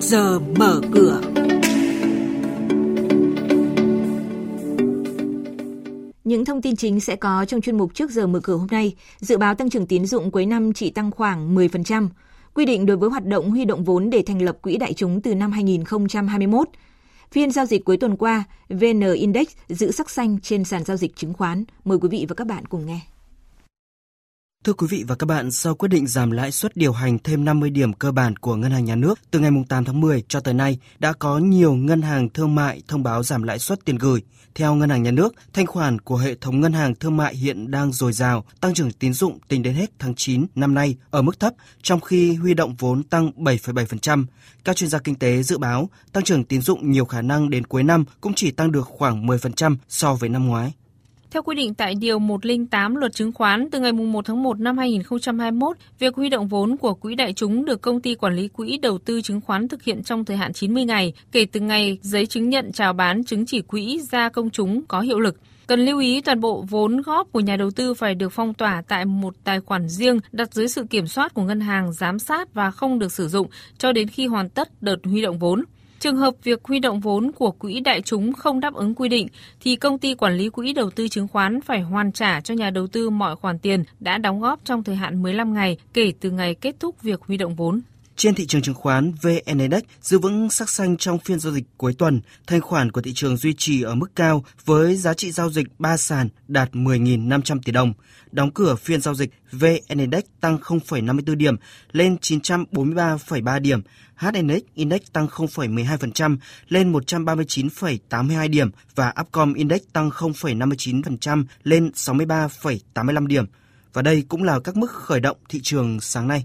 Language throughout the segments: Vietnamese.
giờ mở cửa. Những thông tin chính sẽ có trong chuyên mục trước giờ mở cửa hôm nay. Dự báo tăng trưởng tín dụng cuối năm chỉ tăng khoảng 10%. Quy định đối với hoạt động huy động vốn để thành lập quỹ đại chúng từ năm 2021. Phiên giao dịch cuối tuần qua, VN Index giữ sắc xanh trên sàn giao dịch chứng khoán. Mời quý vị và các bạn cùng nghe. Thưa quý vị và các bạn, sau quyết định giảm lãi suất điều hành thêm 50 điểm cơ bản của Ngân hàng Nhà nước từ ngày 8 tháng 10 cho tới nay, đã có nhiều ngân hàng thương mại thông báo giảm lãi suất tiền gửi. Theo Ngân hàng Nhà nước, thanh khoản của hệ thống ngân hàng thương mại hiện đang dồi dào, tăng trưởng tín dụng tính đến hết tháng 9 năm nay ở mức thấp, trong khi huy động vốn tăng 7,7%. Các chuyên gia kinh tế dự báo tăng trưởng tín dụng nhiều khả năng đến cuối năm cũng chỉ tăng được khoảng 10% so với năm ngoái. Theo quy định tại Điều 108 Luật Chứng khoán, từ ngày 1 tháng 1 năm 2021, việc huy động vốn của quỹ đại chúng được công ty quản lý quỹ đầu tư chứng khoán thực hiện trong thời hạn 90 ngày kể từ ngày giấy chứng nhận chào bán chứng chỉ quỹ ra công chúng có hiệu lực. Cần lưu ý toàn bộ vốn góp của nhà đầu tư phải được phong tỏa tại một tài khoản riêng đặt dưới sự kiểm soát của ngân hàng giám sát và không được sử dụng cho đến khi hoàn tất đợt huy động vốn. Trường hợp việc huy động vốn của quỹ đại chúng không đáp ứng quy định, thì công ty quản lý quỹ đầu tư chứng khoán phải hoàn trả cho nhà đầu tư mọi khoản tiền đã đóng góp trong thời hạn 15 ngày kể từ ngày kết thúc việc huy động vốn. Trên thị trường chứng khoán, VN Index giữ vững sắc xanh trong phiên giao dịch cuối tuần. Thanh khoản của thị trường duy trì ở mức cao với giá trị giao dịch 3 sàn đạt 10.500 tỷ đồng. Đóng cửa phiên giao dịch, VN Index tăng 0,54 điểm lên 943,3 điểm. HNX Index tăng 0,12% lên 139,82 điểm và Upcom Index tăng 0,59% lên 63,85 điểm. Và đây cũng là các mức khởi động thị trường sáng nay.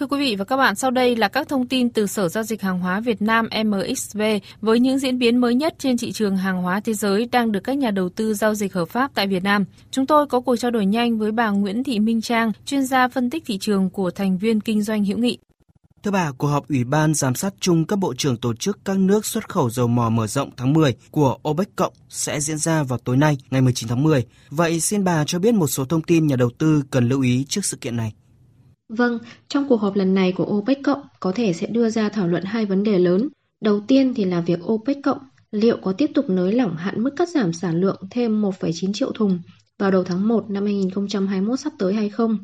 Thưa quý vị và các bạn, sau đây là các thông tin từ Sở Giao dịch Hàng hóa Việt Nam MXV với những diễn biến mới nhất trên thị trường hàng hóa thế giới đang được các nhà đầu tư giao dịch hợp pháp tại Việt Nam. Chúng tôi có cuộc trao đổi nhanh với bà Nguyễn Thị Minh Trang, chuyên gia phân tích thị trường của thành viên kinh doanh hữu nghị. Thưa bà, cuộc họp Ủy ban giám sát chung các bộ trưởng tổ chức các nước xuất khẩu dầu mỏ mở rộng tháng 10 của OPEC cộng sẽ diễn ra vào tối nay, ngày 19 tháng 10. Vậy xin bà cho biết một số thông tin nhà đầu tư cần lưu ý trước sự kiện này. Vâng, trong cuộc họp lần này của OPEC cộng có thể sẽ đưa ra thảo luận hai vấn đề lớn. Đầu tiên thì là việc OPEC cộng liệu có tiếp tục nới lỏng hạn mức cắt giảm sản lượng thêm 1,9 triệu thùng vào đầu tháng 1 năm 2021 sắp tới hay không?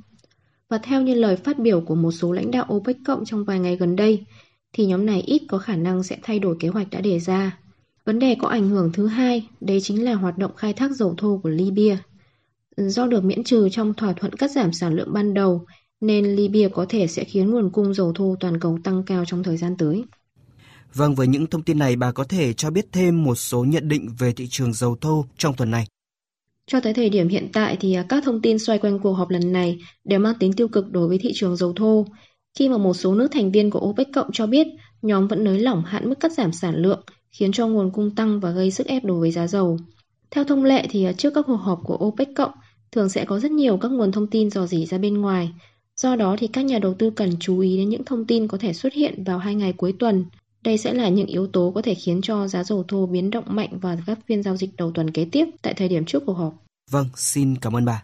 Và theo như lời phát biểu của một số lãnh đạo OPEC cộng trong vài ngày gần đây, thì nhóm này ít có khả năng sẽ thay đổi kế hoạch đã đề ra. Vấn đề có ảnh hưởng thứ hai, đấy chính là hoạt động khai thác dầu thô của Libya. Do được miễn trừ trong thỏa thuận cắt giảm sản lượng ban đầu, nên Libya có thể sẽ khiến nguồn cung dầu thô toàn cầu tăng cao trong thời gian tới. Vâng, với những thông tin này, bà có thể cho biết thêm một số nhận định về thị trường dầu thô trong tuần này. Cho tới thời điểm hiện tại thì à, các thông tin xoay quanh cuộc họp lần này đều mang tính tiêu cực đối với thị trường dầu thô, khi mà một số nước thành viên của OPEC cộng cho biết nhóm vẫn nới lỏng hạn mức cắt giảm sản lượng, khiến cho nguồn cung tăng và gây sức ép đối với giá dầu. Theo thông lệ thì à, trước các cuộc họp của OPEC cộng thường sẽ có rất nhiều các nguồn thông tin dò dỉ ra bên ngoài. Do đó thì các nhà đầu tư cần chú ý đến những thông tin có thể xuất hiện vào hai ngày cuối tuần. Đây sẽ là những yếu tố có thể khiến cho giá dầu thô biến động mạnh vào các phiên giao dịch đầu tuần kế tiếp tại thời điểm trước cuộc họp. Vâng, xin cảm ơn bà.